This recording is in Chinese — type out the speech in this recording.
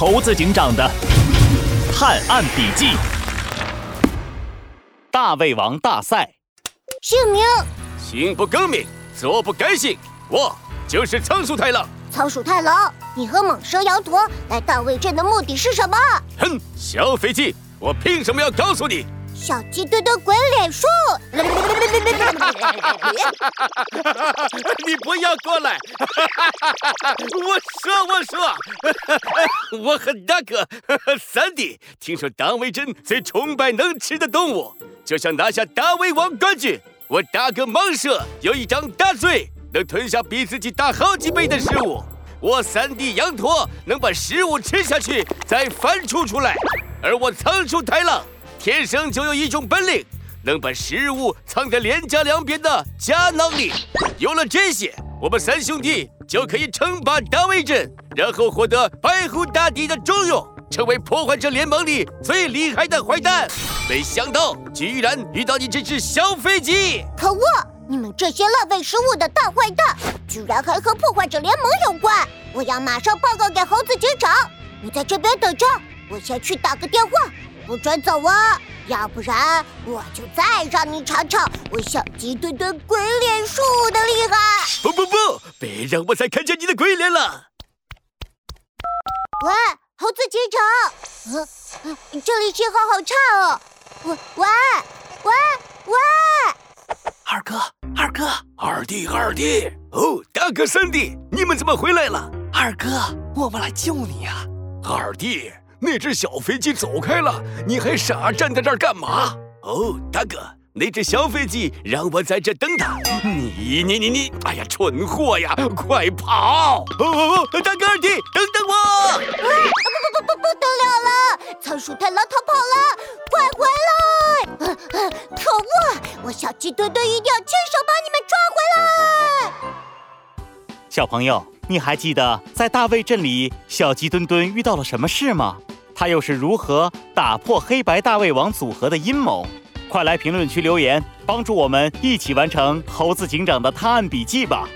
猴子警长的探案笔记。大胃王大赛，姓名：行不更名，坐不改姓，我就是仓鼠太郎。仓鼠太郎，你和蟒蛇羊驼来大卫镇的目的是什么？哼，小飞机，我凭什么要告诉你？小鸡墩墩鬼脸术！你不要过来！我说，我说，我和大哥三弟听说大卫镇最崇拜能吃的动物，就想拿下大胃王冠军。我大哥蟒蛇有一张大嘴，能吞下比自己大好几倍的食物；我三弟羊驼能把食物吃下去再反刍出来，而我仓鼠太郎。天生就有一种本领，能把食物藏在脸颊两边的夹囊里。有了这些，我们三兄弟就可以称霸大卫镇，然后获得白虎大帝的重用，成为破坏者联盟里最厉害的坏蛋。没想到居然遇到你这只小飞机！可恶！你们这些浪费食物的大坏蛋，居然还和破坏者联盟有关！我要马上报告给猴子警长。你在这边等着，我先去打个电话。不准走啊！要不然我就再让你尝尝我小鸡墩墩鬼脸术的厉害！不不不，别让我再看见你的鬼脸了！喂，猴子警长，嗯，这里信号好差哦。喂喂喂喂，二哥二哥二弟二弟，哦，大哥三弟，你们怎么回来了？二哥，我们来救你呀！二弟。那只小飞机走开了，你还傻站在这儿干嘛？哦，大哥，那只小飞机让我在这等他。你你你你，哎呀，蠢货呀，快跑！哦哦哦，大哥二弟，等等我！啊不不不不不得了了，仓鼠太郎逃跑了，快回来！可恶，我小鸡墩墩一定要亲手把你们抓回来。小朋友，你还记得在大卫镇里，小鸡墩墩遇到了什么事吗？他又是如何打破黑白大胃王组合的阴谋？快来评论区留言，帮助我们一起完成猴子警长的探案笔记吧！